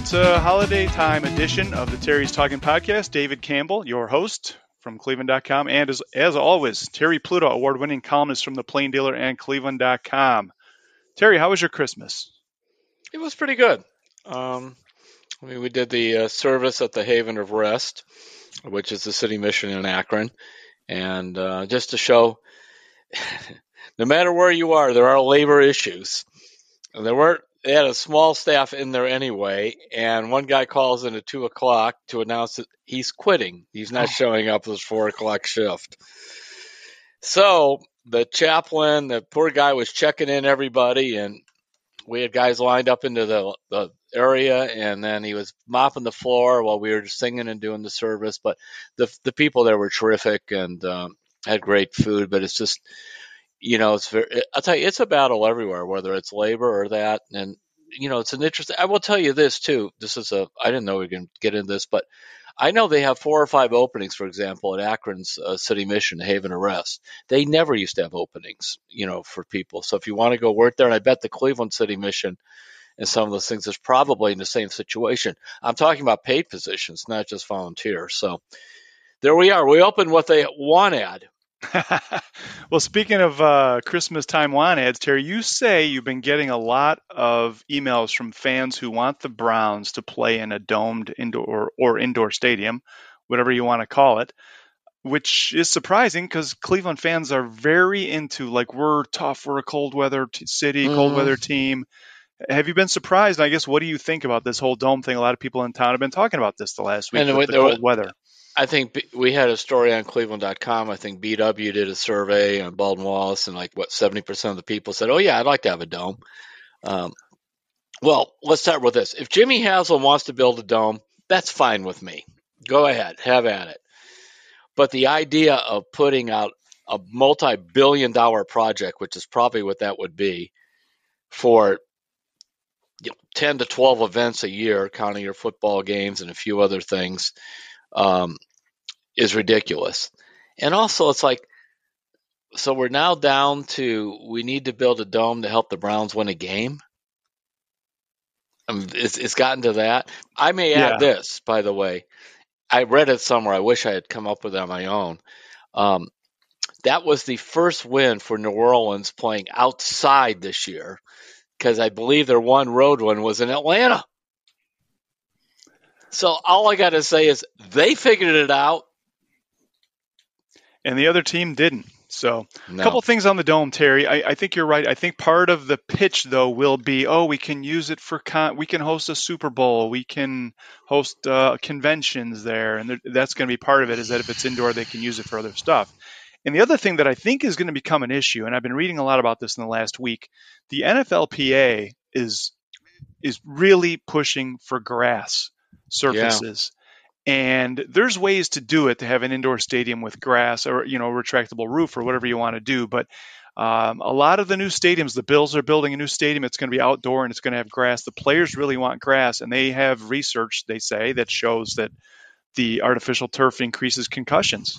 It's a holiday time edition of the Terry's Talking Podcast. David Campbell, your host from Cleveland.com, and as, as always, Terry Pluto, award winning columnist from the Plain Dealer and Cleveland.com. Terry, how was your Christmas? It was pretty good. Um, I mean, we did the uh, service at the Haven of Rest, which is the city mission in Akron, and uh, just to show, no matter where you are, there are labor issues. And there weren't. They had a small staff in there anyway, and one guy calls in at two o'clock to announce that he's quitting. He's not showing up for his four o'clock shift. So the chaplain, the poor guy, was checking in everybody, and we had guys lined up into the, the area, and then he was mopping the floor while we were singing and doing the service. But the the people there were terrific and um, had great food. But it's just, you know, it's very. I'll tell you, it's a battle everywhere, whether it's labor or that, and you know, it's an interesting. I will tell you this too. This is a. I didn't know we to get into this, but I know they have four or five openings, for example, at Akron's uh, City Mission, Haven of Rest. They never used to have openings, you know, for people. So if you want to go work there, and I bet the Cleveland City Mission and some of those things is probably in the same situation. I'm talking about paid positions, not just volunteers. So there we are. We opened with a one ad. well, speaking of uh, Christmas time want ads, Terry, you say you've been getting a lot of emails from fans who want the Browns to play in a domed indoor or indoor stadium, whatever you want to call it, which is surprising because Cleveland fans are very into like we're tough, we're a cold weather t- city, cold mm. weather team. Have you been surprised? I guess what do you think about this whole dome thing? A lot of people in town have been talking about this the last week and with the cold weather. I think we had a story on Cleveland.com. I think BW did a survey on Baldwin Wallace, and like what seventy percent of the people said, "Oh yeah, I'd like to have a dome." Um, well, let's start with this. If Jimmy Haslam wants to build a dome, that's fine with me. Go ahead, have at it. But the idea of putting out a multi-billion-dollar project, which is probably what that would be, for you know, 10 to 12 events a year, counting your football games and a few other things, um, is ridiculous. And also, it's like, so we're now down to we need to build a dome to help the Browns win a game. I mean, it's, it's gotten to that. I may add yeah. this, by the way. I read it somewhere. I wish I had come up with it on my own. Um, that was the first win for New Orleans playing outside this year because I believe their one road one was in Atlanta. So all I got to say is they figured it out, and the other team didn't. So, no. a couple things on the dome, Terry. I, I, think you're right. I think part of the pitch, though, will be, oh, we can use it for con- we can host a Super Bowl, we can host uh, conventions there, and that's going to be part of it. Is that if it's indoor, they can use it for other stuff. And the other thing that I think is going to become an issue, and I've been reading a lot about this in the last week, the NFLPA is is really pushing for grass surfaces. Yeah. And there's ways to do it to have an indoor stadium with grass or you know retractable roof or whatever you want to do. But um, a lot of the new stadiums, the Bills are building a new stadium. It's going to be outdoor and it's going to have grass. The players really want grass, and they have research they say that shows that the artificial turf increases concussions.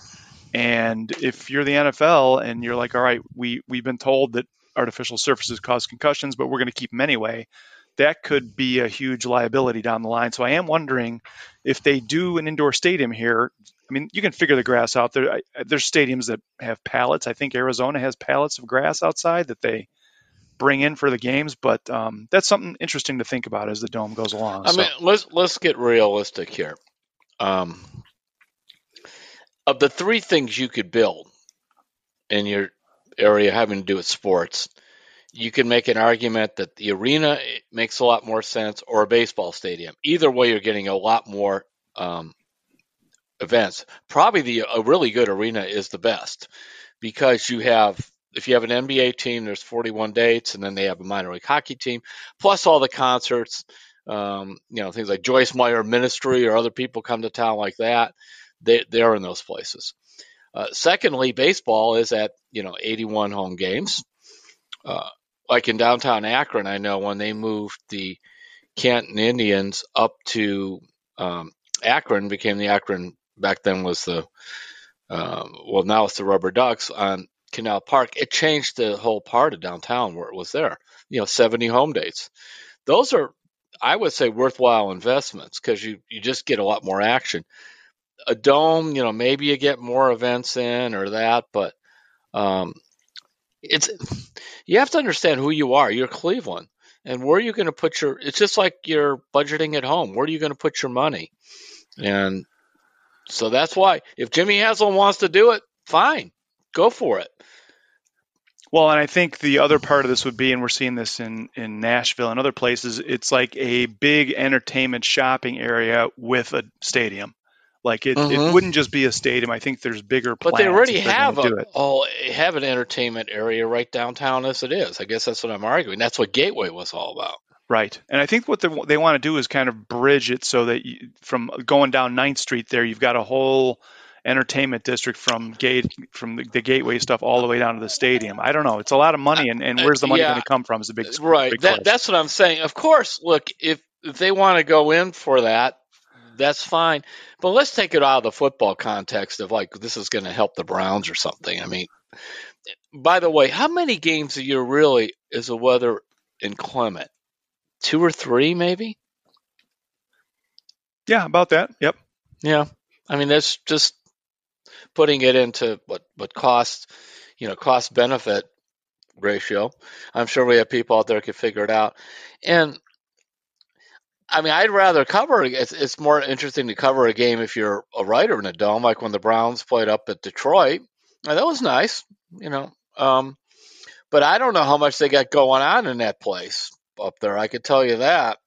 And if you're the NFL and you're like, all right, we we've been told that artificial surfaces cause concussions, but we're going to keep them anyway. That could be a huge liability down the line. So I am wondering if they do an indoor stadium here. I mean, you can figure the grass out there. There's stadiums that have pallets. I think Arizona has pallets of grass outside that they bring in for the games. But um, that's something interesting to think about as the dome goes along. I so. mean, let's let's get realistic here. Um, of the three things you could build in your area having to do with sports, you can make an argument that the arena makes a lot more sense or a baseball stadium. Either way, you're getting a lot more um, events. Probably the a really good arena is the best because you have if you have an NBA team, there's 41 dates, and then they have a minor league hockey team, plus all the concerts. Um, you know, things like Joyce Meyer Ministry or other people come to town like that they they're in those places. Uh, secondly, baseball is at you know 81 home games. Uh, like in downtown Akron, I know when they moved the Canton Indians up to um, Akron, became the Akron back then was the um, well now it's the Rubber Ducks on Canal Park. It changed the whole part of downtown where it was there. You know, 70 home dates. Those are I would say worthwhile investments because you you just get a lot more action. A dome, you know, maybe you get more events in or that, but um, it's you have to understand who you are. You're Cleveland, and where are you going to put your? It's just like you're budgeting at home. Where are you going to put your money? And so that's why if Jimmy Haslam wants to do it, fine, go for it. Well, and I think the other part of this would be, and we're seeing this in, in Nashville and other places, it's like a big entertainment shopping area with a stadium. Like it, mm-hmm. it wouldn't just be a stadium. I think there's bigger. But they already have a oh have an entertainment area right downtown as it is. I guess that's what I'm arguing. That's what Gateway was all about. Right, and I think what they, they want to do is kind of bridge it so that you, from going down 9th Street there, you've got a whole entertainment district from gate from the, the, gateway stuff all the way down to the stadium. I don't know. It's a lot of money, and, and where's the money yeah, going to come from? Is a big right. Big that, that's what I'm saying. Of course, look if if they want to go in for that, that's fine. But let's take it out of the football context of like this is going to help the Browns or something. I mean, by the way, how many games a year really is the weather inclement? Two or three, maybe. Yeah, about that. Yep. Yeah. I mean, that's just putting it into what what cost, you know, cost benefit ratio. I'm sure we have people out there who can figure it out. And I mean, I'd rather cover. It's, it's more interesting to cover a game if you're a writer in a dome, like when the Browns played up at Detroit. And that was nice, you know. Um, but I don't know how much they got going on in that place up there. I could tell you that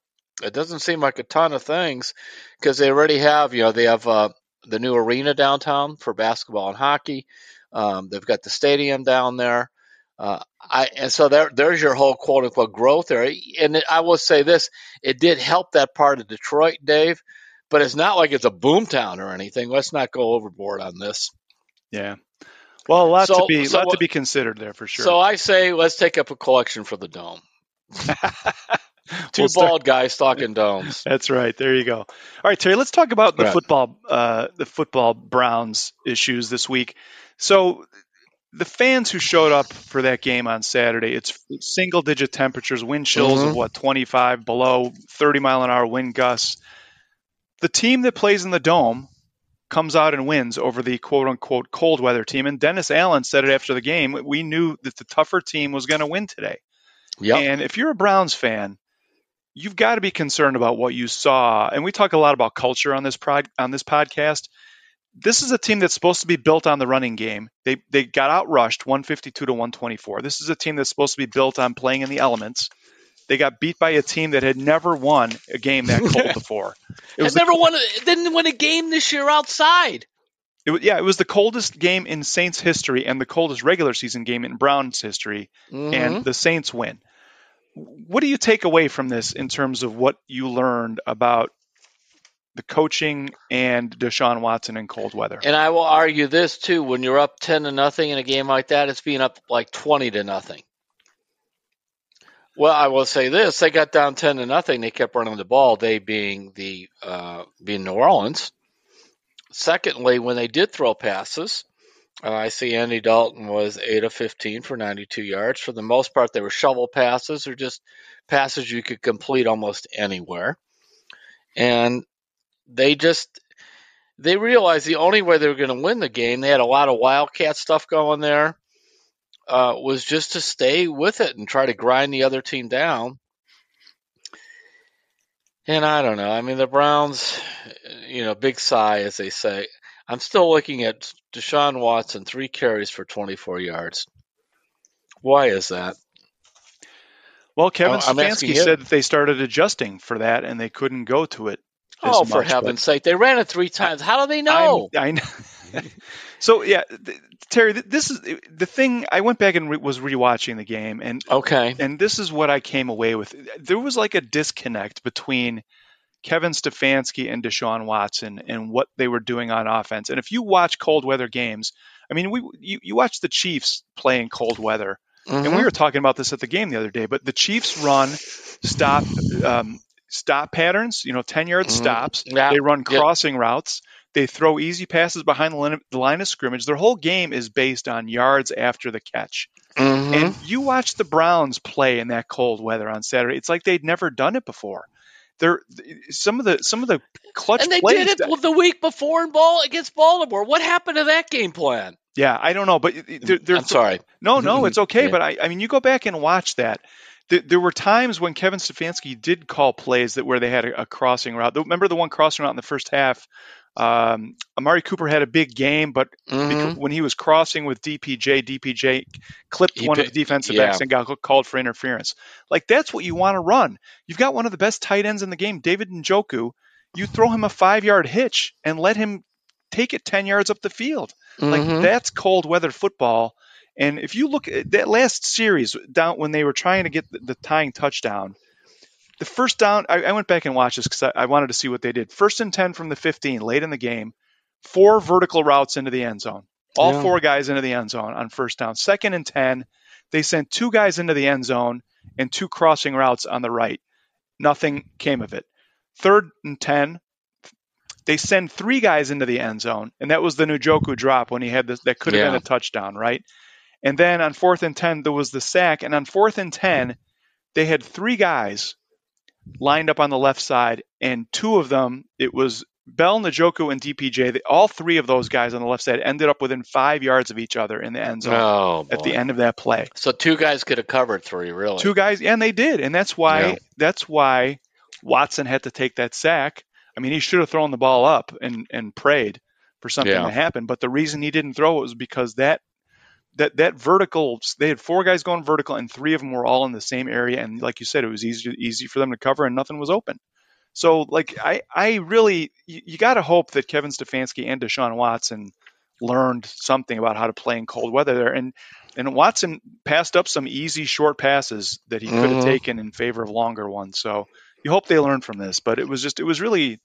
it doesn't seem like a ton of things because they already have, you know, they have uh, the new arena downtown for basketball and hockey. Um, they've got the stadium down there. Uh, I and so there, there's your whole quote unquote growth there. And it, I will say this: it did help that part of Detroit, Dave, but it's not like it's a boomtown or anything. Let's not go overboard on this. Yeah. Well, a lot so, to be so, lot to be considered there for sure. So I say let's take up a collection for the dome. Two we'll bald start... guys talking domes. That's right. There you go. All right, Terry. Let's talk about the right. football, uh, the football Browns issues this week. So, the fans who showed up for that game on Saturday, it's single-digit temperatures, wind chills mm-hmm. of what 25 below, 30 mile an hour wind gusts. The team that plays in the dome comes out and wins over the quote-unquote cold weather team. And Dennis Allen said it after the game. We knew that the tougher team was going to win today. Yep. And if you're a Browns fan, you've got to be concerned about what you saw. And we talk a lot about culture on this prod, on this podcast. This is a team that's supposed to be built on the running game. They they got out rushed 152 to 124. This is a team that's supposed to be built on playing in the elements. They got beat by a team that had never won a game that cold before. It was never won. Didn't win a game this year outside. It, yeah, it was the coldest game in Saints history and the coldest regular season game in Browns history, mm-hmm. and the Saints win what do you take away from this in terms of what you learned about the coaching and Deshaun Watson in cold weather? And I will argue this too: when you're up ten to nothing in a game like that, it's being up like twenty to nothing. Well, I will say this: they got down ten to nothing. They kept running the ball. They being the uh, being New Orleans. Secondly, when they did throw passes, uh, I see Andy Dalton was 8 of 15 for 92 yards. For the most part, they were shovel passes or just passes you could complete almost anywhere. And they just they realized the only way they were going to win the game, they had a lot of wildcat stuff going there, uh, was just to stay with it and try to grind the other team down. And I don't know. I mean, the Browns, you know, big sigh, as they say. I'm still looking at Deshaun Watson, three carries for 24 yards. Why is that? Well, Kevin Stefanski said that they started adjusting for that and they couldn't go to it. Oh, much, for heaven's sake! They ran it three times. How do they know? I, I know. so yeah, Terry, this is the thing. I went back and re- was rewatching the game, and okay, and this is what I came away with. There was like a disconnect between Kevin Stefanski and Deshaun Watson and what they were doing on offense. And if you watch cold weather games, I mean, we you, you watch the Chiefs play in cold weather, mm-hmm. and we mm-hmm. were talking about this at the game the other day. But the Chiefs run stop um, stop patterns, you know, ten yard mm-hmm. stops. Yeah. They run crossing routes. They throw easy passes behind the line, the line, of scrimmage. Their whole game is based on yards after the catch. Mm-hmm. And you watch the Browns play in that cold weather on Saturday. It's like they'd never done it before they're some of the some of the clutch and they did it the week before in ball against Baltimore. What happened to that game plan? Yeah, I don't know, but they're, they're, I'm sorry. No, no, it's okay. yeah. But I, I mean, you go back and watch that. There, there were times when Kevin Stefanski did call plays that where they had a, a crossing route. Remember the one crossing route in the first half um, Amari Cooper had a big game, but mm-hmm. when he was crossing with DPJ, DPJ clipped he one of the defensive yeah. backs and got called for interference. Like that's what you want to run. You've got one of the best tight ends in the game, David Njoku. You throw him a five yard hitch and let him take it 10 yards up the field. Mm-hmm. Like that's cold weather football. And if you look at that last series down when they were trying to get the, the tying touchdown, the first down, I, I went back and watched this because I, I, wanted to see what they did. First and 10 from the 15, late in the game, four vertical routes into the end zone. All yeah. four guys into the end zone on first down. Second and 10, they sent two guys into the end zone and two crossing routes on the right. Nothing came of it. Third and 10, they send three guys into the end zone, and that was the Njoku drop when he had this. That could have yeah. been a touchdown, right? And then on fourth and 10, there was the sack. And on fourth and 10, they had three guys lined up on the left side, and two of them, it was Bell, Njoku, and DPJ. They, all three of those guys on the left side ended up within five yards of each other in the end zone oh, at the end of that play. So two guys could have covered three, really. Two guys, and they did, and that's why yeah. that's why Watson had to take that sack. I mean, he should have thrown the ball up and and prayed for something yeah. to happen. But the reason he didn't throw it was because that that that vertical they had four guys going vertical and three of them were all in the same area. And like you said it was easy easy for them to cover and nothing was open. So like i i really you, you got to hope that kevin stefanski and deshaun watson learned something about how to play in cold weather there. And and watson passed up some easy short passes that he could have mm-hmm. taken in favor of longer ones. So you hope they learned from this but it was just it was really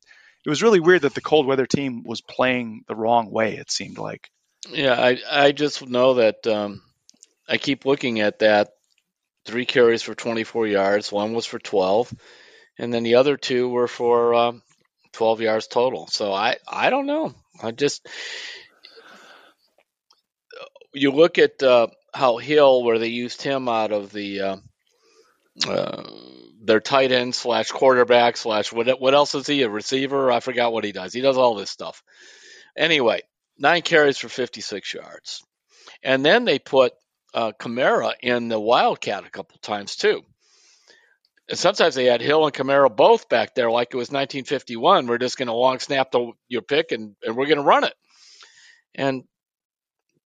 it was really weird that the cold weather team was playing the wrong way it seemed like yeah, I I just know that um, I keep looking at that. Three carries for 24 yards. One was for 12, and then the other two were for um, 12 yards total. So I I don't know. I just you look at uh, how Hill, where they used him out of the uh, uh, their tight end slash quarterback slash what what else is he a receiver? I forgot what he does. He does all this stuff. Anyway, nine carries for 56 yards. And then they put uh, Kamara in the Wildcat a couple times too. And sometimes they had Hill and Kamara both back there, like it was 1951. We're just going to long snap the, your pick and, and we're going to run it. And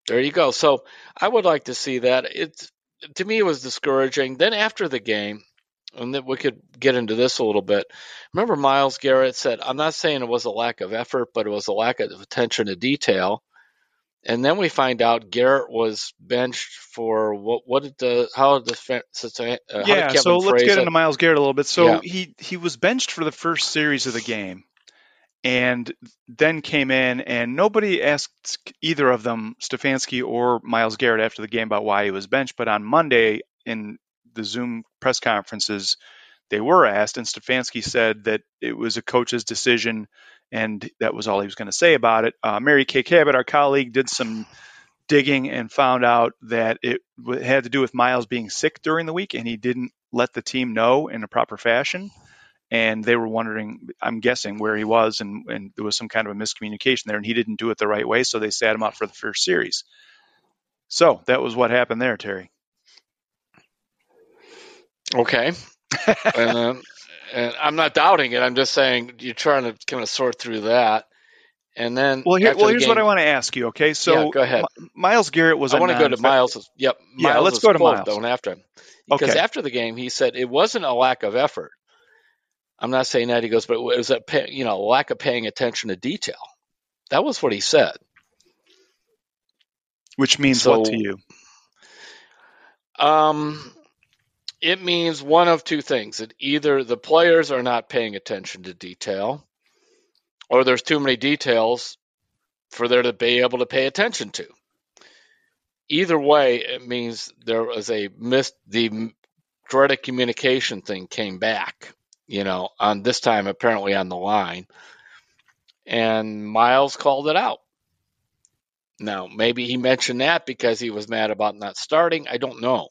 there you go. So I would like to see that. It's to me it was discouraging. Then after the game, and that we could get into this a little bit. Remember, Myles Garrett said, "I'm not saying it was a lack of effort, but it was a lack of attention to detail." And then we find out Garrett was benched for what? What did the how did the uh, yeah? so let's get it? into Myles Garrett a little bit. So yeah. he he was benched for the first series of the game, and then came in, and nobody asked either of them, Stefanski or Myles Garrett, after the game about why he was benched. But on Monday in the Zoom press conferences, they were asked, and Stefanski said that it was a coach's decision, and that was all he was going to say about it. Uh, Mary Kay Cabot, our colleague, did some digging and found out that it had to do with Myles being sick during the week, and he didn't let the team know in a proper fashion. And they were wondering, I'm guessing, where he was, and, and there was some kind of a miscommunication there, and he didn't do it the right way, so they sat him out for the first series. So that was what happened there, Terry. Okay. and, uh, and I'm not doubting it. I'm just saying you're trying to kind of sort through that. And then, well, here, well, here's game, what I want to ask you. Okay, so yeah, go ahead. Myles Garrett was. I want to go to Myles. Yep. Yeah, let's go to Myles. Don't after him because okay. after the game he said it wasn't a lack of effort. I'm not saying that he goes, but it was a you know lack of paying attention to detail. That was what he said. Which means so, what to you? Um, it means one of two things. That either the players are not paying attention to detail or there's too many details for there to be able to pay attention to. Either way it means there was a miss the of communication thing came back you know on this time apparently on the line. And Myles called it out. Now maybe he mentioned that because he was mad about not starting. I don't know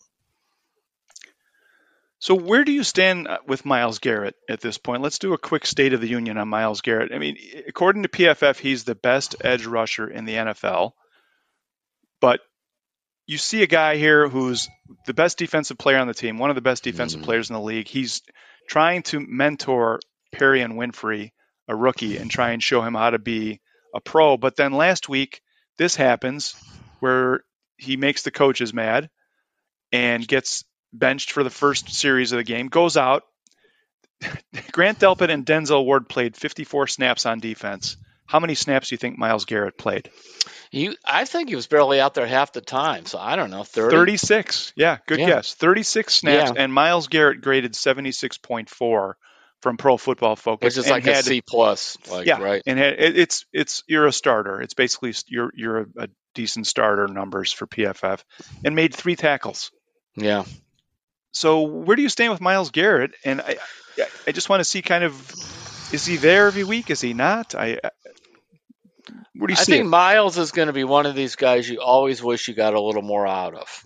So where do you stand uh, with Myles Garrett at this point? Let's do a quick state of the union on Myles Garrett. I mean, according to PFF, he's the best edge rusher in the NFL. But you see a guy here who's the best defensive player on the team, one of the best defensive mm-hmm. players in the league. He's trying to mentor Perrion Winfrey, a rookie, and try and show him how to be a pro. But then last week, this happens where he makes the coaches mad and gets benched for the first series of the game, goes out. Grant Delpit and Denzel Ward played 54 snaps on defense. How many snaps do you think Myles Garrett played? You, I think he was barely out there half the time, so I don't know, 30? 36. Yeah, good yeah. guess. 36 snaps, yeah. and Myles Garrett graded 76.4 from Pro Football Focus, which is like had, a C plus, like yeah, right? And had, it, it's it's you're a starter. It's basically you're you're a, a decent starter numbers for PFF, and made three tackles. Yeah, so where do you stand with Myles Garrett? And I, I just want to see kind of, is he there every week? Is he not? I, where do you I see? I think it? Myles is going to be one of these guys you always wish you got a little more out of.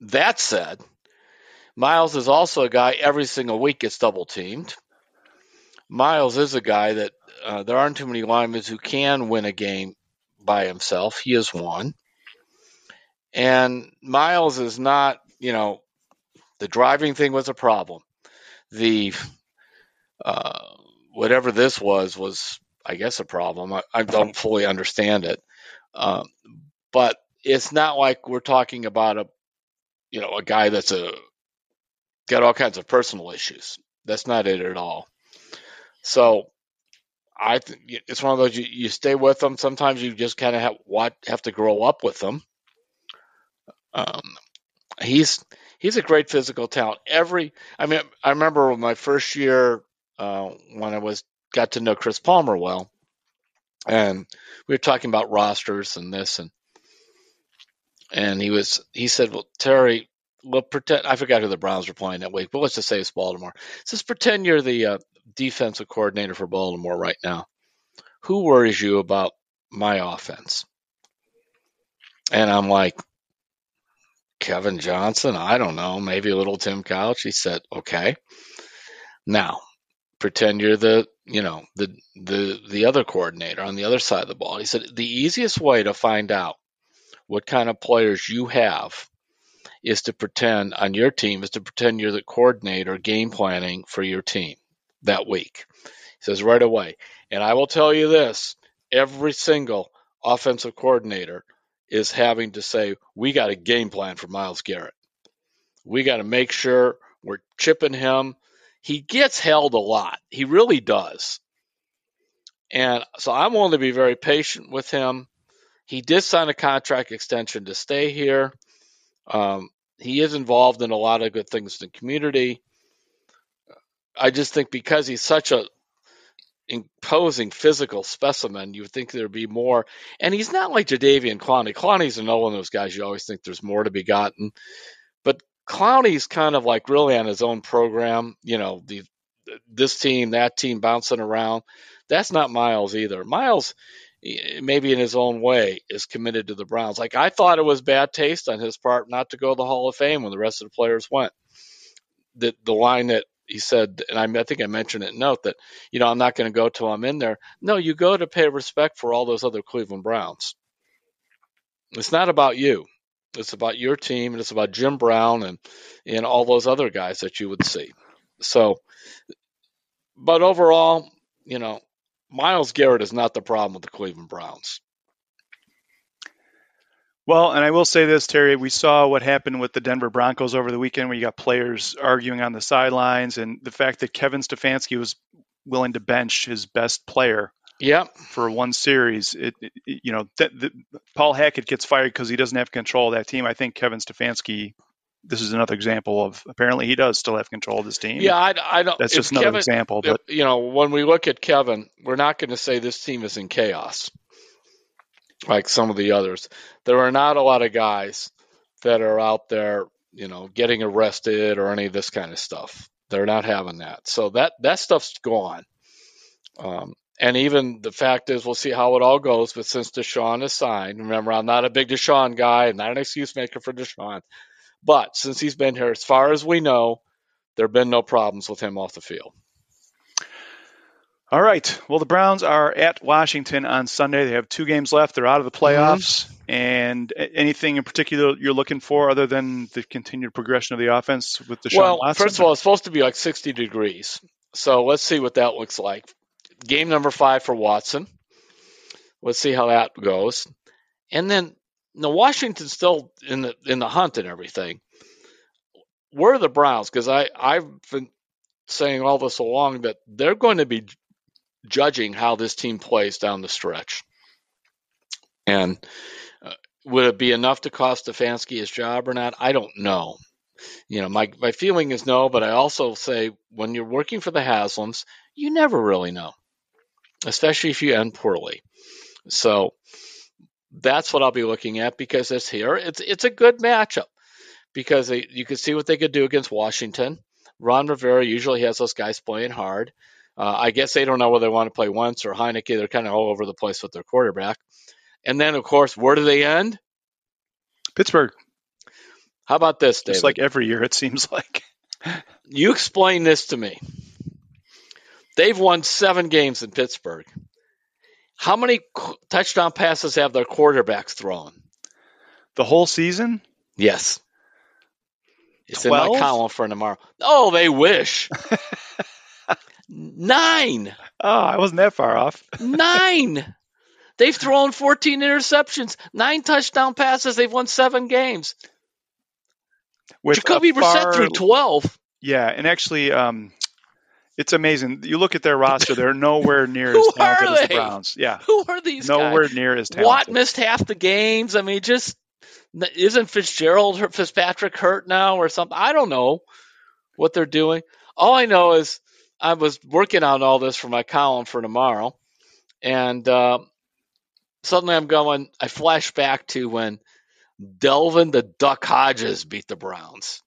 That said, Myles is also a guy every single week gets double teamed. Myles is a guy that uh, there aren't too many linemen who can win a game by himself. He is one. And Myles is not you know, the driving thing was a problem. The uh, whatever this was was, I guess, a problem. I, I don't fully understand it, um, but it's not like we're talking about a, you know, a guy that's a got all kinds of personal issues. That's not it at all. So I think it's one of those you, you stay with them. Sometimes you just kind of have what have to grow up with them. Um, he's he's a great physical talent. Every I mean, I remember my first year uh, when I was got to know Chris Palmer well, and we were talking about rosters and this and and he was he said, "Well, Terry, well, pretend I forgot who the Browns were playing that week, but let's just say it's Baltimore. Just pretend you're the uh, defensive coordinator for Baltimore right now. Who worries you about my offense?" And I'm like, Kevin Johnson, I don't know, maybe a little Tim Couch. He said, okay. Now, pretend you're the, you know, the the the other coordinator on the other side of the ball. He said the easiest way to find out what kind of players you have is to pretend on your team is to pretend you're the coordinator game planning for your team that week. He says right away. And I will tell you this, every single offensive coordinator is having to say, we got a game plan for Myles Garrett. We got to make sure we're chipping him. He gets held a lot. He really does. And so I'm willing to be very patient with him. He did sign a contract extension to stay here. Um, he is involved in a lot of good things in the community. I just think because he's such a imposing physical specimen, you would think there'd be more. And he's not like Jadeveon Clowney. Clowney's another one of those guys you always think there's more to be gotten. But Clowney's kind of like really on his own program, you know, the this team, that team bouncing around. That's not Myles either. Myles, maybe in his own way, is committed to the Browns. Like I thought it was bad taste on his part not to go to the Hall of Fame when the rest of the players went. The the line that he said, and I, I think I mentioned it in note that, you know, I'm not going to go till I'm in there. No, you go to pay respect for all those other Cleveland Browns. It's not about you. It's about your team, and it's about Jim Brown and and all those other guys that you would see. So, but overall, you know, Myles Garrett is not the problem with the Cleveland Browns. Well, and I will say this, Terry, we saw what happened with the Denver Broncos over the weekend where you got players arguing on the sidelines and the fact that Kevin Stefanski was willing to bench his best player yep. for one series. It, it you know, th- th- Paul Hackett gets fired because he doesn't have control of that team. I think Kevin Stefanski this is another example of apparently he does still have control of this team. Yeah, I, I don't. That's just another Kevin, example. But if, you know, when we look at Kevin, we're not going to say this team is in chaos like some of the others. There are not a lot of guys that are out there, you know, getting arrested or any of this kind of stuff. They're not having that. So that that stuff's gone. Um, and even the fact is, we'll see how it all goes. But since Deshaun is signed, remember, I'm not a big Deshaun guy. Not an excuse maker for Deshaun. But since he's been here, as far as we know, there have been no problems with him off the field. All right. Well, the Browns are at Washington on Sunday. They have two games left. They're out of the playoffs. Mm-hmm. And anything in particular you're looking for other than the continued progression of the offense with the Well, Watson? first of all, it's supposed to be like 60 degrees. So let's see what that looks like. Game number five for Watson. Let's see how that goes. And then, the Washington's still in the in the hunt and everything. Where are the Browns? Because I I've been saying all this along that they're going to be judging how this team plays down the stretch. And uh, would it be enough to cost Stefanski his job or not? I don't know. You know, my my feeling is no, but I also say when you're working for the Haslams, you never really know, especially if you end poorly. So that's what I'll be looking at because it's here. It's it's a good matchup because they, you can see what they could do against Washington. Ron Rivera usually has those guys playing hard. Uh, I guess they don't know whether they want to play Wentz or Heineke. They're kind of all over the place with their quarterback. And then, of course, where do they end? Pittsburgh. How about this, David? Just like every year, it seems like. you explain this to me. They've won seven games in Pittsburgh. How many touchdown passes have their quarterbacks thrown? The whole season? Yes. It's 12? in my column for tomorrow. Oh, they wish. Nine. Oh, I wasn't that far off. Nine. They've thrown 14 interceptions, nine touchdown passes. They've won seven games. With Jacoby far, Brissett threw 12. Yeah, and actually, um, it's amazing. You look at their roster; they're nowhere near as talented as the Browns. Yeah, who are these? Nowhere guys? near as talented. Watt missed half the games. I mean, just isn't Fitzgerald Fitzpatrick hurt now or something? I don't know what they're doing. All I know is I was working on all this for my column for tomorrow, and uh, suddenly I'm going. I flash back to when Devlin the Duck Hodges beat the Browns.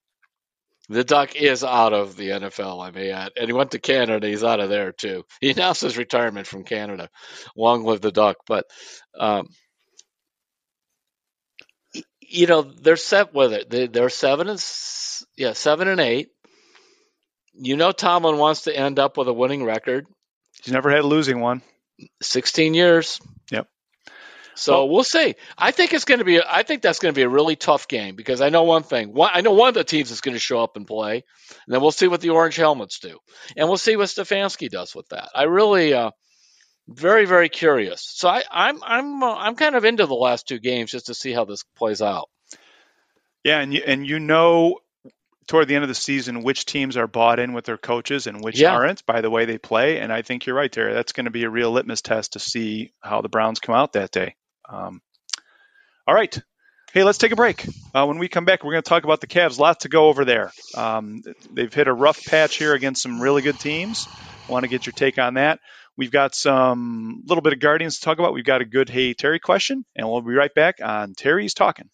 The Duck is out of the NFL, I may add, and he went to Canada. He's out of there too. He announced his retirement from Canada. Long live the Duck! But um, you know they're set with it. They're seven and yeah, seven and eight you know Tomlin wants to end up with a winning record. He's never had a losing one. 16 years. Yep. So well, we'll see. I think it's going to be. I think that's going to be a really tough game because I know one thing. One, I know one of the teams is going to show up and play, and then we'll see what the orange helmets do, and we'll see what Stefanski does with that. I really, uh, very, very curious. So I, I'm, I'm, uh, I'm kind of into the last two games just to see how this plays out. Yeah, and you, and you know toward the end of the season which teams are bought in with their coaches and which yeah. aren't by the way they play. And I think you're right, Terry. That's going to be a real litmus test to see how the Browns come out that day. Um, all right. Hey, let's take a break. Uh, when we come back, we're going to talk about the Cavs. Lots to go over there. Um, they've hit a rough patch here against some really good teams. I want to get your take on that. We've got some little bit of Guardians to talk about. We've got a good Hey Terry question, and we'll be right back on Terry's Talking.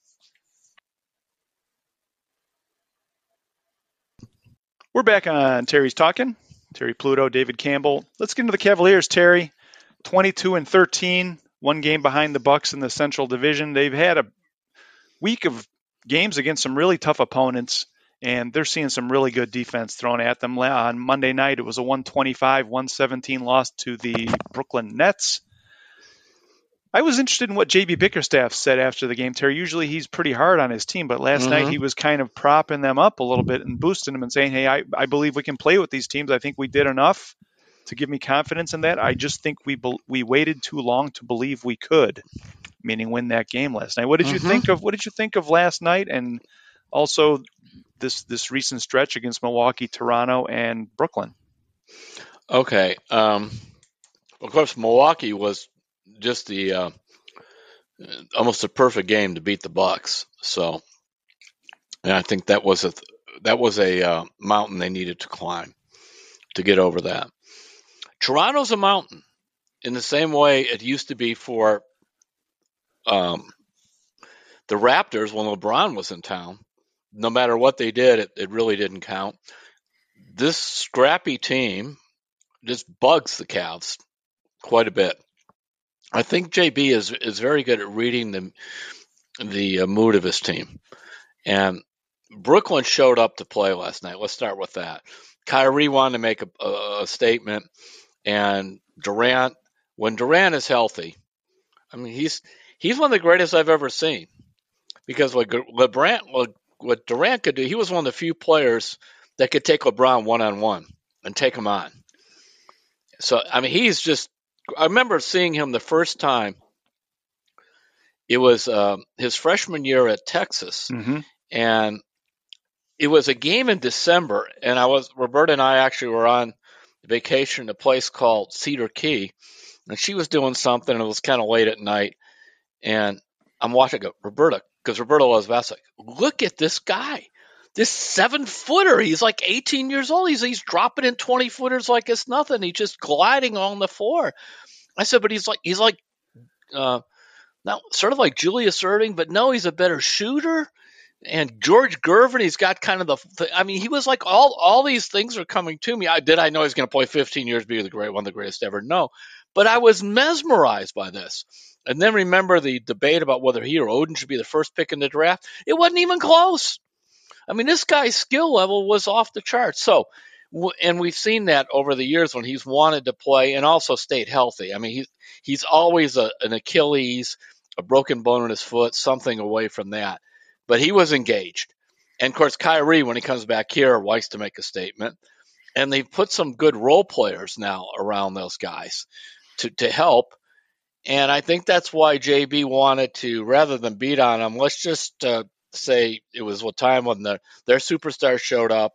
We're back on Terry's Talking. Terry Pluto, David Campbell. Let's get into the Cavaliers, Terry. 22 and 13, one game behind the Bucks in the Central Division. They've had a week of games against some really tough opponents, and they're seeing some really good defense thrown at them. On Monday night, it was a 125-117 loss to the Brooklyn Nets. I was interested in what JB Bickerstaff said after the game. Terry, usually he's pretty hard on his team, but last mm-hmm. night he was kind of propping them up a little bit and boosting them and saying, "Hey, I, I believe we can play with these teams. I think we did enough to give me confidence in that. I just think we be- we waited too long to believe we could, meaning win that game last night. What did mm-hmm. you think of what did you think of last night and also this this recent stretch against Milwaukee, Toronto, and Brooklyn? Okay. Um, of course, Milwaukee was just the uh, almost a perfect game to beat the Bucks. So, and I think that was a that was a uh, mountain they needed to climb to get over that. Toronto's a mountain in the same way it used to be for um, the Raptors when LeBron was in town. No matter what they did, it, it really didn't count. This scrappy team just bugs the Cavs quite a bit. I think JB is is very good at reading the the uh, mood of his team, and Brooklyn showed up to play last night. Let's start with that. Kyrie wanted to make a, a, a statement, and Durant, when Durant is healthy, I mean he's he's one of the greatest I've ever seen. Because what LeBron, what Durant could do, he was one of the few players that could take LeBron one on one and take him on. So I mean, he's just. I remember seeing him the first time. It was uh, his freshman year at Texas, mm-hmm. and it was a game in December. And I was Roberta and I actually were on vacation in a place called Cedar Key, and she was doing something. And it was kind of late at night, and I'm watching. Go, Roberta, because Roberta loves basketball. Look at this guy this seven footer. He's like 18 years old. He's he's dropping in 20 footers like it's nothing. He's just gliding on the floor. I said, but he's like he's like uh, now sort of like Julius Erving, but no, he's a better shooter. And George Gervin, he's got kind of the. I mean, he was like all all these things are coming to me. I did I know he's going to play 15 years, be the great one, the greatest ever? No, but I was mesmerized by this. And then remember the debate about whether he or Oden should be the first pick in the draft. It wasn't even close. I mean, this guy's skill level was off the charts. So, and we've seen that over the years when he's wanted to play and also stayed healthy. I mean, he's he's always a, an Achilles, a broken bone in his foot, something away from that. But he was engaged. And of course, Kyrie, when he comes back here, likes to make a statement. And they've put some good role players now around those guys to, to help. And I think that's why JB wanted to, rather than beat on him, let's just uh, say it was a time when the, their superstar showed up,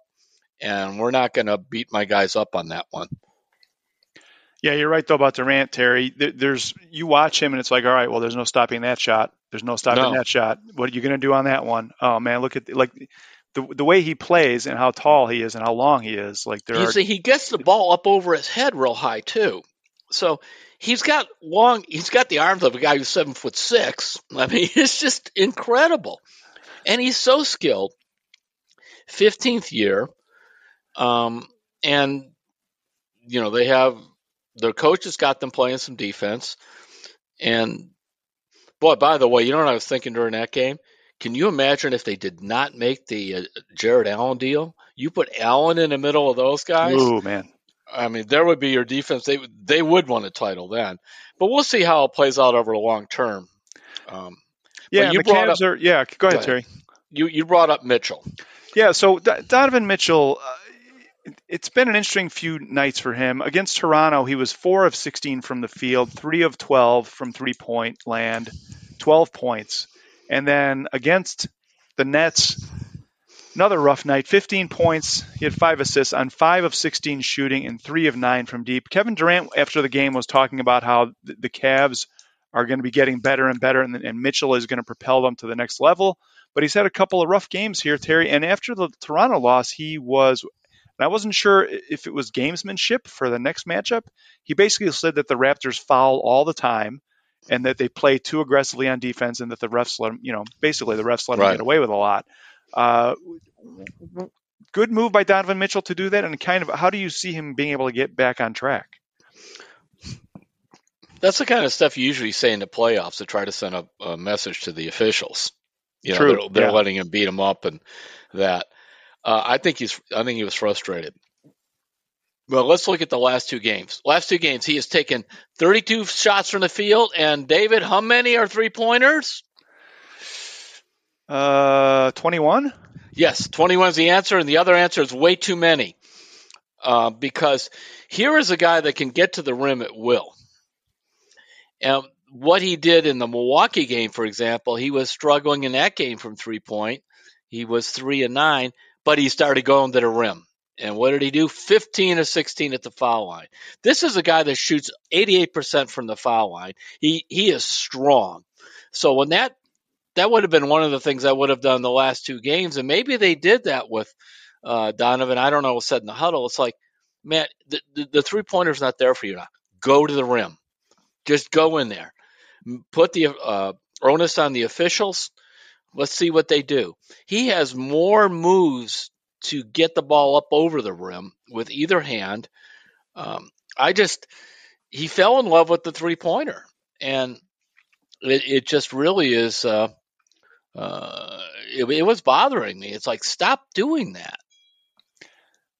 and we're not going to beat my guys up on that one. Yeah, you're right though about Durant, Terry. There's you watch him and it's like, all right, well, there's no stopping that shot. There's no stopping no. that shot. What are you going to do on that one? Oh man, look at like the the way he plays and how tall he is and how long he is. Like there, you are... he gets the ball up over his head real high too. So he's got long. He's got the arms of a guy who's seven foot six. I mean, it's just incredible and he's so skilled. 15th year, um, and you know they have their coach has got them playing some defense. And boy, by the way, you know what I was thinking during that game? Can you imagine if they did not make the uh, Jarrett Allen deal? You put Allen in the middle of those guys. Oh man. I mean, there would be your defense. They they would want a title then, but we'll see how it plays out over the long term. Um, yeah, you brought up, are. Yeah, go ahead, go ahead. Terry you you brought up Mitchell. Yeah, so D- Donovan Mitchell. Uh, it's been an interesting few nights for him. Against Toronto, he was four of 16 from the field, three of 12 from three point land, 12 points. And then against the Nets, another rough night, 15 points. He had five assists on five of 16 shooting and three of nine from deep. Kevin Durant, after the game, was talking about how the Cavs are going to be getting better and better, and, and Mitchell is going to propel them to the next level. But he's had a couple of rough games here, Terry. And after the Toronto loss, he was, and I wasn't sure if it was gamesmanship for the next matchup. He basically said that the Raptors foul all the time and that they play too aggressively on defense and that the refs let them, you know, basically the refs let them right. get away with a lot. Uh, good move by Donovan Mitchell to do that. And kind of how do you see him being able to get back on track? That's the kind of stuff you usually say in the playoffs to try to send a, a message to the officials. You know, True. they're, they're yeah. letting him beat him up and that. Uh, I think he's. I think he was frustrated. Well, let's look at the last two games. Last two games, he has taken 32 shots from the field. And David, how many are three pointers? Uh, 21. Yes, 21 is the answer, and the other answer is way too many. Uh, because here is a guy that can get to the rim at will. And what he did in the Milwaukee game, for example, he was struggling in that game from three point. He was three and nine, but he started going to the rim. And what did he do? 15 of 16 at the foul line. This is a guy that shoots 88% from the foul line. He he is strong. So when that that would have been one of the things I would have done the last two games, and maybe they did that with uh, Donovan. I don't know. What said in the huddle, it's like, man, the, the, the three pointer's not there for you now. Go to the rim. Just go in there put the uh, onus on the officials. Let's see what they do. He has more moves to get the ball up over the rim with either hand. Um, I just he fell in love with the three pointer, and it, it, just really is uh, uh, it, it was bothering me. It's like stop doing that.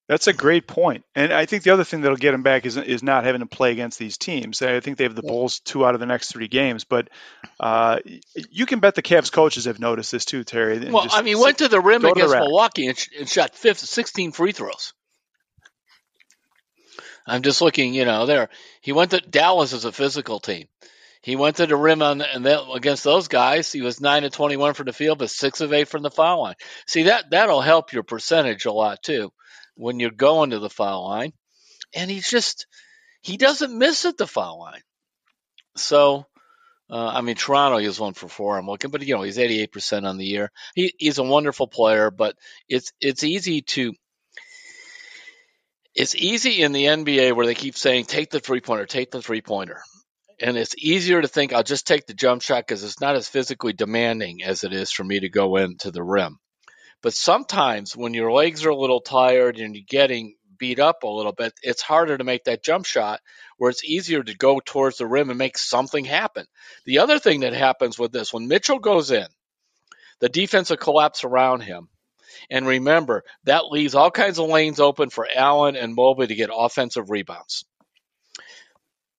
That's a great point, and I think the other thing that'll get him back is is not having to play against these teams. I think they have the Bulls two out of the next three games, but uh, you can bet the Cavs coaches have noticed this too, Terry. Well, I mean, sit, went to the rim against the Milwaukee and, sh- and shot fifth, 16 free throws. I'm just looking, you know, there. He went to Dallas as a physical team. He went to the rim on and that, against those guys. He was nine of twenty-one from the field, but six of eight from the foul line. See that that'll help your percentage a lot too when you're going to the foul line. And he's just he doesn't miss at the foul line. So, uh, I mean, Toronto he was one for four. I'm looking, but you know he's 88 percent on the year. He, he's a wonderful player, but it's it's easy to it's easy in the NBA where they keep saying take the three pointer, take the three pointer and it's easier to think I'll just take the jump shot because it's not as physically demanding as it is for me to go into the rim. But sometimes when your legs are a little tired and you're getting beat up a little bit, it's harder to make that jump shot where it's easier to go towards the rim and make something happen. The other thing that happens with this, when Mitchell goes in, the defense will collapse around him. And remember, that leaves all kinds of lanes open for Allen and Mobley to get offensive rebounds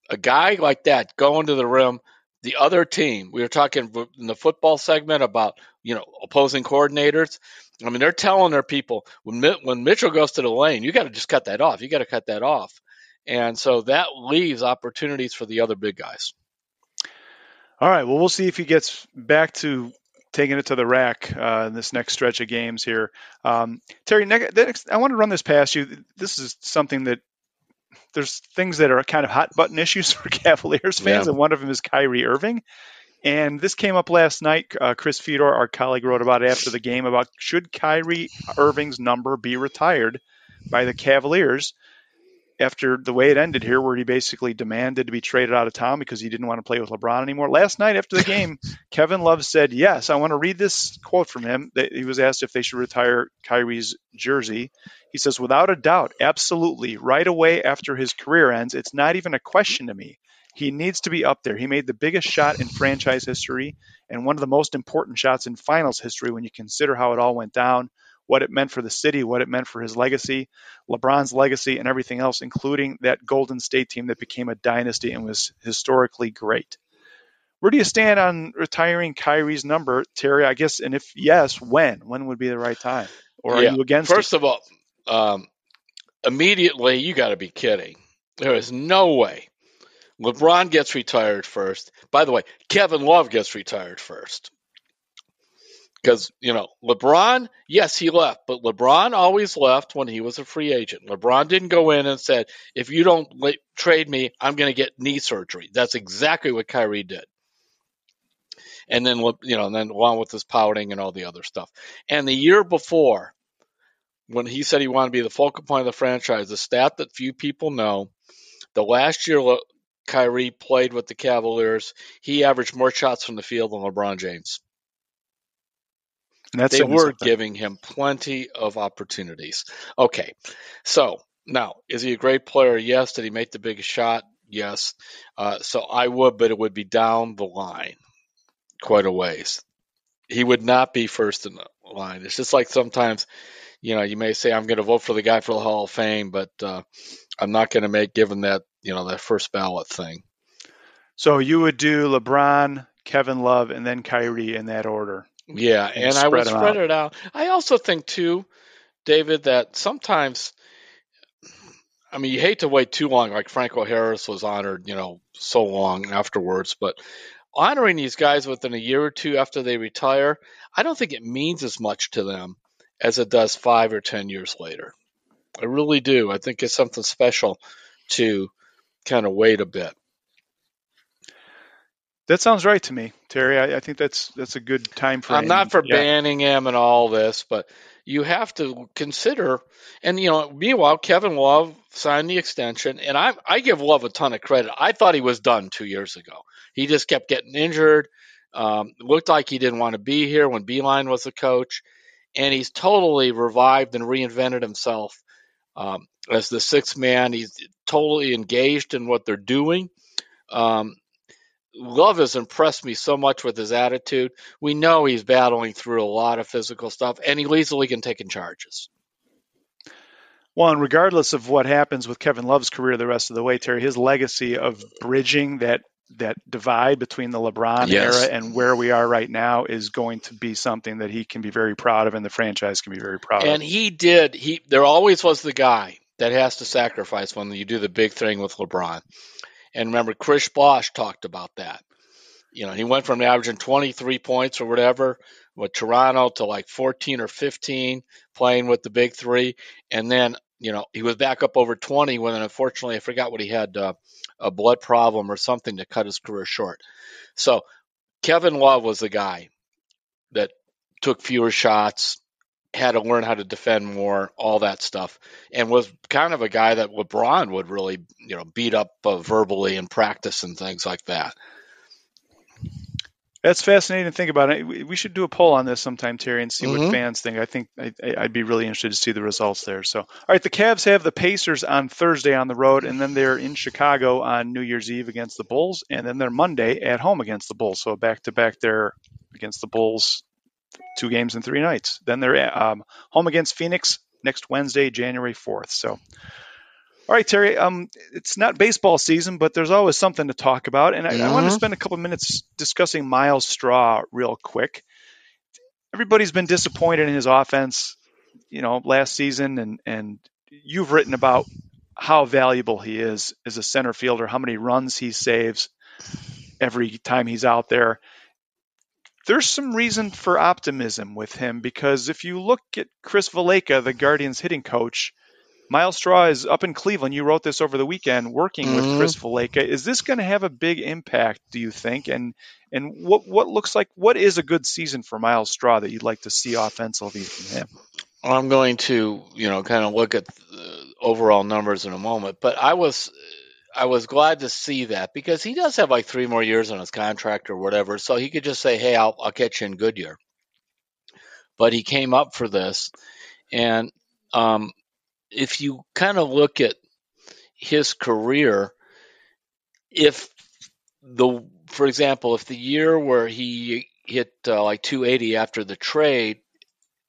a guy like that going to the rim, the other team, we were talking in the football segment about, you know, opposing coordinators. I mean, they're telling their people when when Mitchell goes to the lane, you got to just cut that off. You got to cut that off. And so that leaves opportunities for the other big guys. All right. Well, we'll see if he gets back to taking it to the rack uh, in this next stretch of games here. Um, Terry, next, I want to run this past you. This is something that there's things that are kind of hot button issues for Cavaliers fans, yeah. and one of them is Kyrie Irving. And this came up last night. Uh, Chris Fedor, our colleague, wrote about it after the game about should Kyrie Irving's number be retired by the Cavaliers after the way it ended here, where he basically demanded to be traded out of town because he didn't want to play with LeBron anymore. Last night after the game, Kevin Love said, Yes, I want to read this quote from him. That he was asked if they should retire Kyrie's jersey. He says, Without a doubt, absolutely. Right away after his career ends, it's not even a question to me. He needs to be up there. He made the biggest shot in franchise history and one of the most important shots in finals history when you consider how it all went down what it meant for the city, what it meant for his legacy, LeBron's legacy, and everything else, including that Golden State team that became a dynasty and was historically great. Where do you stand on retiring Kyrie's number, Terry? I guess, and if yes, when? When would be the right time? Or are yeah. you against First it? of all, um, immediately, you got to be kidding. There is no way. LeBron gets retired first. By the way, Kevin Love gets retired first. Because, you know, LeBron, yes, he left, but LeBron always left when he was a free agent. LeBron didn't go in and said, if you don't trade me, I'm going to get knee surgery. That's exactly what Kyrie did. And then, you know, and then along with his pouting and all the other stuff. And the year before, when he said he wanted to be the focal point of the franchise, the stat that few people know, the last year Kyrie played with the Cavaliers, he averaged more shots from the field than LeBron James That's they were something. giving him plenty of opportunities. Okay, so now is he a great player? Yes. Did he make the biggest shot? Yes. Uh, so I would, but it would be down the line quite a ways. He would not be first in the line. It's just like sometimes, you know, you may say I'm going to vote for the guy for the Hall of Fame, but uh, I'm not going to make given that you know that first ballot thing. So you would do LeBron, Kevin Love, and then Kyrie in that order. Yeah, and, and I would spread out. it out. I also think too, David, that sometimes I mean you hate to wait too long, like Franco Harris was honored, you know, so long afterwards, but honoring these guys within a year or two after they retire, I don't think it means as much to them as it does five or ten years later. I really do. I think it's something special to kind of wait a bit. That sounds right to me, Terry. I, I think that's that's a good time frame. I'm not for yeah. banning him and all this, but you have to consider. And you know, meanwhile, Kevin Love signed the extension, and I I give Love a ton of credit. I thought he was done two years ago. He just kept getting injured. Um, looked like he didn't want to be here when Beilein was the coach, and he's totally revived and reinvented himself um, as the sixth man. He's totally engaged in what they're doing. Um, Love has impressed me so much with his attitude. We know he's battling through a lot of physical stuff, and he leads the league in taking charges. Well, and regardless of what happens with Kevin Love's career the rest of the way, Terry, his legacy of bridging that that divide between the LeBron yes. era and where we are right now is going to be something that he can be very proud of, and the franchise can be very proud and of. And he did. He there always was the guy that has to sacrifice when you do the big thing with LeBron. And remember, Chris Bosh talked about that. You know, he went from averaging 23 points or whatever with Toronto to like 14 or 15 playing with the big three. And then, you know, he was back up over 20 when unfortunately I forgot what he had uh, a blood problem or something to cut his career short. So Kevin Love was the guy that took fewer shots, had to learn how to defend more, all that stuff, and was kind of a guy that LeBron would really, you know, beat up uh, verbally in practice and things like that. That's fascinating to think about. It. We should do a poll on this sometime, Terry, and see mm-hmm. what fans think. I think I, would be really interested to see the results there. So, all right, the Cavs have the Pacers on Thursday on the road, and then they're in Chicago on New Year's Eve against the Bulls, and then they're Monday at home against the Bulls. So back to back there against the Bulls, two games in three nights. Then they're um, home against Phoenix next Wednesday, January 4th. So all right, Terry. Um, it's not baseball season, but there's always something to talk about, and I, I want to mm-hmm. spend a couple minutes discussing Myles Straw real quick. Everybody's been disappointed in his offense, you know, last season, and and you've written about how valuable he is as a center fielder, how many runs he saves every time he's out there. There's some reason for optimism with him because if you look at Chris Valaika, the Guardians hitting coach Myles Straw is up in Cleveland. You wrote this over the weekend, working mm-hmm. with Chris Valaika. Is this going to have a big impact? Do you think? And and what what looks like what is a good season for Myles Straw that you'd like to see offensively from him? I'm going to you know kind of look at the overall numbers in a moment, but I was I was glad to see that because he does have like three more years on his contract or whatever, so he could just say, "Hey, I'll I'll catch you in Goodyear." But he came up for this, and um, if you kind of look at his career, if the, for example, if the year where he hit uh, like 280 after the trade,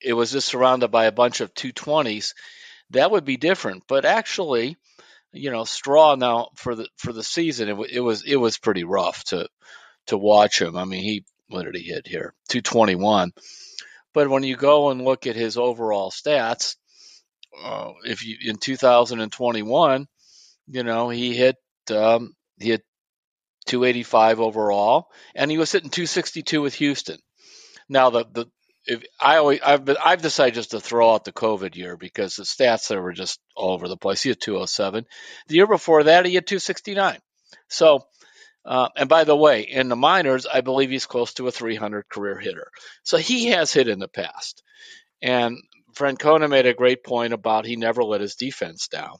it was just surrounded by a bunch of 220s, that would be different. But actually, you know, Straw now for the for the season, it, it was it was pretty rough to to watch him. I mean, he what did he hit here? 221. But when you go and look at his overall stats, uh, if you in 2021, you know, he hit um, he hit 285 overall, and he was hitting 262 with Houston. Now the the if I always I've been, I've decided just to throw out the COVID year because the stats there were just all over the place. He had 207. The year before that, he had 269. So, uh, and by the way, in the minors, I believe he's close to a 300 career hitter. So he has hit in the past. And Francona made a great point about he never let his defense down.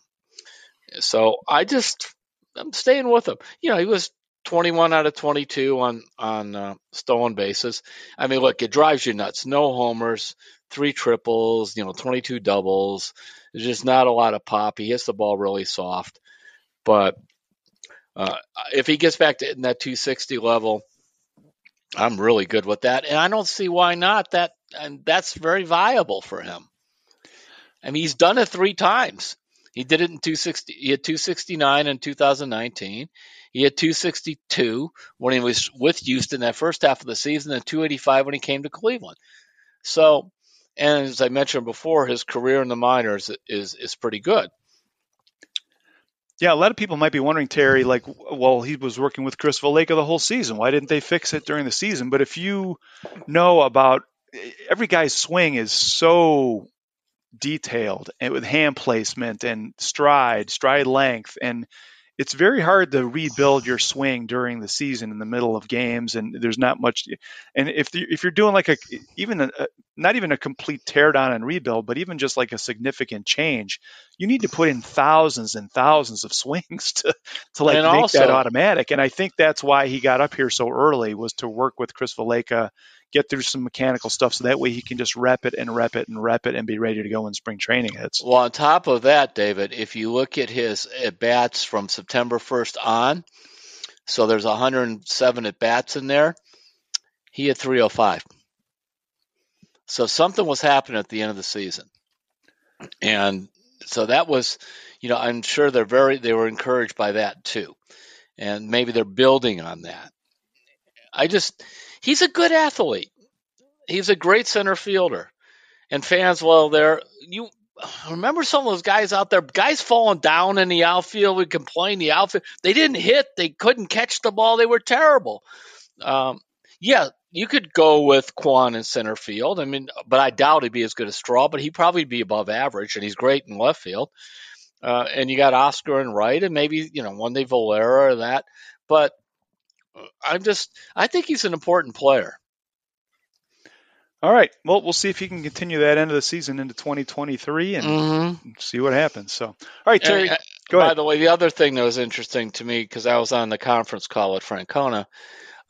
So I just I'm staying with him. You know, he was 21 out of 22 on on uh, stolen bases. I mean, look, it drives you nuts. No homers, three triples, you know, 22 doubles. There's just not a lot of pop. He hits the ball really soft, but uh, if he gets back to in that 260 level, I'm really good with that, and I don't see why not. That and that's very viable for him. I mean, he's done it three times. He did it in 260. He had 269 in 2019. He had 262 when he was with Houston that first half of the season, and 285 when he came to Cleveland. So, and as I mentioned before, his career in the minors is is pretty good. Yeah, a lot of people might be wondering, Terry, like, well, he was working with Chris Valaika the whole season. Why didn't they fix it during the season? But if you know about every guy's swing is so detailed and with hand placement and stride, stride length, and it's very hard to rebuild your swing during the season in the middle of games and there's not much and if you, if you're doing like a even a, not even a complete teardown and rebuild but even just like a significant change you need to put in thousands and thousands of swings to to like and make also, that automatic and I think that's why he got up here so early was to work with Chris Valaika get through some mechanical stuff so that way he can just rep it and rep it and rep it and be ready to go when spring training hits. Well, on top of that, David, if you look at his at bats from September 1st on, So there's 107 at bats in there. He had 305. So something was happening at the end of the season. And so that was, you know, I'm sure they're very, they were encouraged by that too. And maybe they're building on that. I just, he's a good athlete. He's a great center fielder. And fans, well, there, you, remember some of those guys out there, guys falling down in the outfield. We complain the outfield. They didn't hit. They couldn't catch the ball. They were terrible. Um, yeah, you could go with Kwan in center field. I mean, but I doubt he'd be as good as Straw, but he'd probably be above average, and he's great in left field. Uh, and you got Oscar and right, and maybe you know one day Valera or that. But I'm just, I think he's an important player. All right. Well, we'll see if he can continue that end of the season into 2023 and mm-hmm. see what happens. So, all right, Terry. And, go by ahead. the way, the other thing that was interesting to me because I was on the conference call with Francona,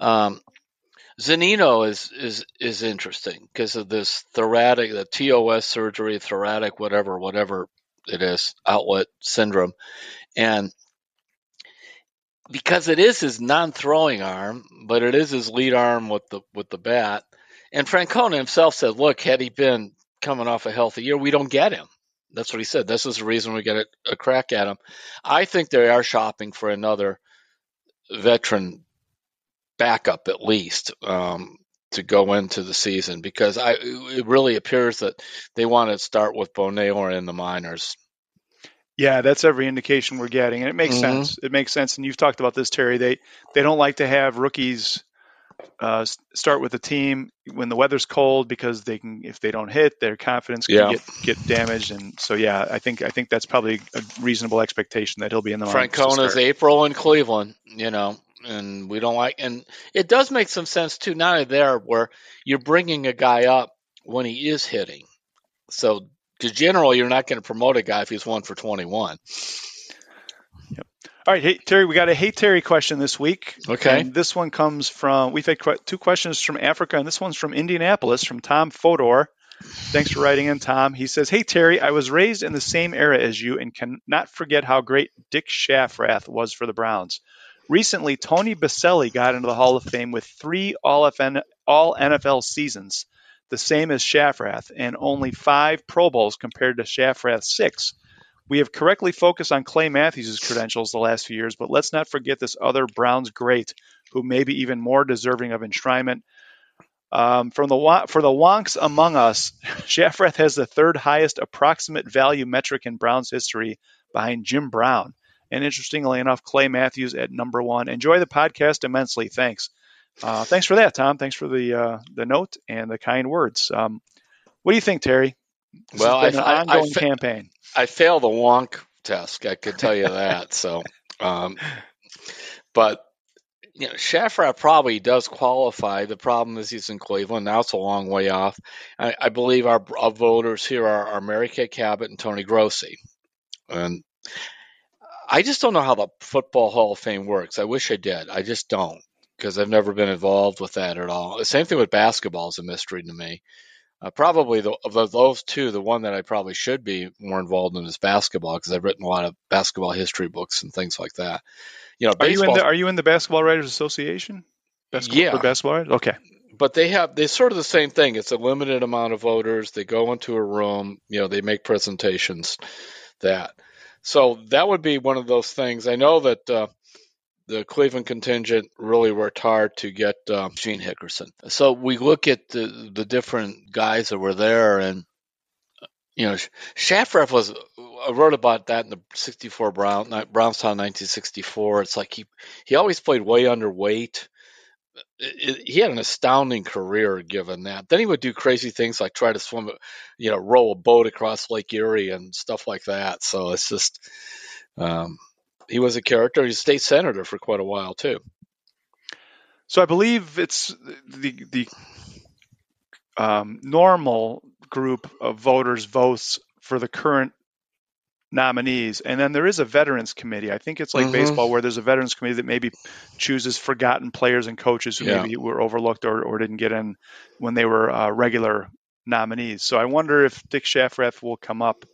um, Zunino is is is interesting because of this thoracic, the TOS surgery, thoracic, whatever, whatever it is, outlet syndrome, and because it is his non-throwing arm, but it is his lead arm with the with the bat. And Francona himself said, "Look, had he been coming off a healthy year, we don't get him." That's what he said. This is the reason we get a, a crack at him. I think they are shopping for another veteran backup at least um, to go into the season because I it really appears that they want to start with Bo Naylor in the minors. Yeah, that's every indication we're getting, and it makes mm-hmm. sense. It makes sense, and you've talked about this, Terry. They they don't like to have rookies uh, start with the team when the weather's cold because they can if they don't hit their confidence can yeah. get get damaged and so yeah I think I think that's probably a reasonable expectation that he'll be in the Francona's April in Cleveland you know and we don't like and it does make some sense too not only there where you're bringing a guy up when he is hitting so to general you're not going to promote a guy if he's one for 21 yep. all right hey terry we got a hey terry question this week okay and this one comes from we've had two questions from africa and this one's from indianapolis from tom fodor Thanks for writing in, Tom. He says, Hey, Terry, I was raised in the same era as you and cannot forget how great Dick Schafrath was for the Browns. Recently, Tony Boselli got into the Hall of Fame with three All, FN, all NFL seasons, the same as Schafrath, and only five Pro Bowls compared to Schafrath's six. We have correctly focused on Clay Matthews' credentials the last few years, but let's not forget this other Browns great, who may be even more deserving of enshrinement. Um, from the for the wonks among us, Schafrath has the third highest approximate value metric in Browns history, behind Jim Brown. And interestingly enough, Clay Matthews at number one. Enjoy the podcast immensely. Thanks. Uh, thanks for that, Tom. Thanks for the uh, the note and the kind words. Um, what do you think, Terry? This well, an I, ongoing I fa- campaign. I failed the wonk test. I could tell you that. so, um, but you know, Schafrath probably does qualify. The problem is he's in Cleveland. Now it's a long way off. I, I believe our, our, voters here are, are Mary Kay Cabot and Tony Grossi. And I just don't know how the Football Hall of Fame works. I wish I did. I just don't because I've never been involved with that at all. The same thing with basketball is a mystery to me. Uh, probably the, of those two, the one that I probably should be more involved in is basketball because I've written a lot of basketball history books and things like that. You know, are you in the Are you in the Basketball Writers Association? Basketball, yeah, basketball writers? Okay. But they have they sort of the same thing. It's a limited amount of voters. They go into a room. You know, they make presentations. That so that would be one of those things. I know that uh, the Cleveland contingent really worked hard to get uh, Gene Hickerson. So we look at the the different guys that were there, and you know, Schafrath was. I wrote about that in the '64 Brown Brownstown 1964. It's like he he always played way underweight he had an astounding career given that. Then he would do crazy things like try to swim, you know, row a boat across Lake Erie and stuff like that. So it's just, um, he was a character. He's a state senator for quite a while too. So I believe it's the the um, normal group of voters votes for the current nominees. And then there is a veterans committee. I think it's like mm-hmm. baseball where there's a veterans committee that maybe chooses forgotten players and coaches who yeah. maybe were overlooked or, or didn't get in when they were uh, regular nominees. So I wonder if Dick Schafrath will come up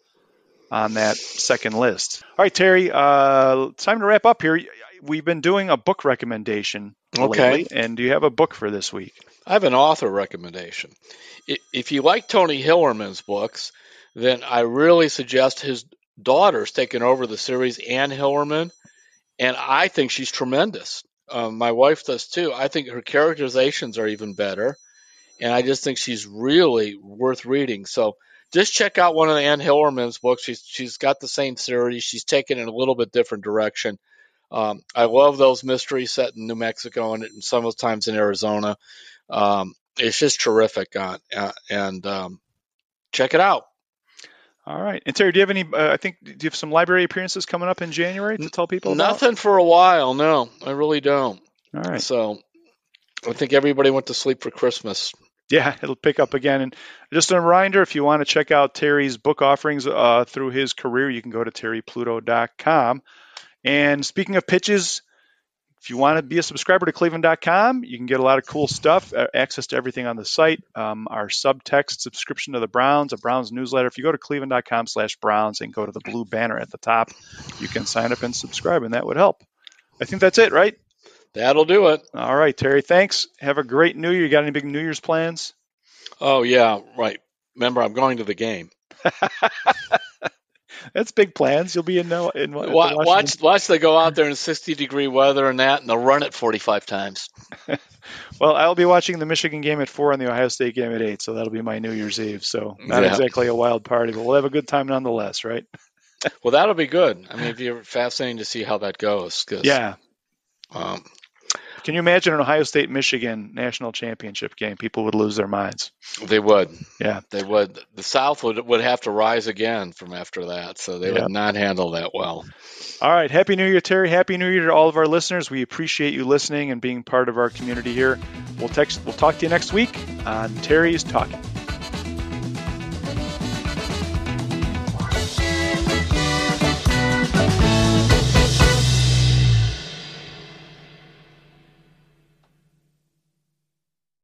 on that second list. All right, Terry, uh, time to wrap up here. We've been doing a book recommendation okay. lately, and do you have a book for this week? I have an author recommendation. If you like Tony Hillerman's books, then I really suggest his daughter's taking over the series, Anne Hillerman, and I think she's tremendous. Um, my wife does too. I think her characterizations are even better, and I just think she's really worth reading. So just check out one of Anne Hillerman's books. She's she's got the same series. She's taken it a little bit different direction. Um, I love those mysteries set in New Mexico and, and sometimes in Arizona. Um, it's just terrific, uh, uh, and um, check it out. All right. And Terry, do you have any? Uh, I think do you have some library appearances coming up in January to tell people? Nothing for a while. No, I really don't. All right. So I think everybody went to sleep for Christmas. Yeah, it'll pick up again. And just a reminder, if you want to check out Terry's book offerings uh, through his career, you can go to terrypluto.com. And speaking of pitches, if you want to be a subscriber to cleveland.com, you can get a lot of cool stuff, uh, access to everything on the site, um, our subtext subscription to the Browns, a Browns newsletter. If you go to cleveland.com slash Browns and go to the blue banner at the top, you can sign up and subscribe, and that would help. I think that's it, right? That'll do it. All right, Terry. Thanks. Have a great New Year. You got any big New Year's plans? Oh yeah, right. Remember, I'm going to the game. That's big plans. You'll be in no in watch, watch watch they go out there in 60 degree weather and that, and they'll run it 45 times. well, I'll be watching the Michigan game at four and the Ohio State game at eight, so that'll be my New Year's Eve. So not yeah. exactly a wild party, but we'll have a good time nonetheless, right? well, that'll be good. I mean, it'd be fascinating to see how that goes. yeah. Um, can you imagine an Ohio State Michigan national championship game? People would lose their minds. They would. Yeah. They would. The South would would have to rise again from after that, so they yeah. would not handle that well. All right. Happy New Year, Terry. Happy New Year to all of our listeners. We appreciate you listening and being part of our community here. We'll text we'll talk to you next week on Terry's Talkin'.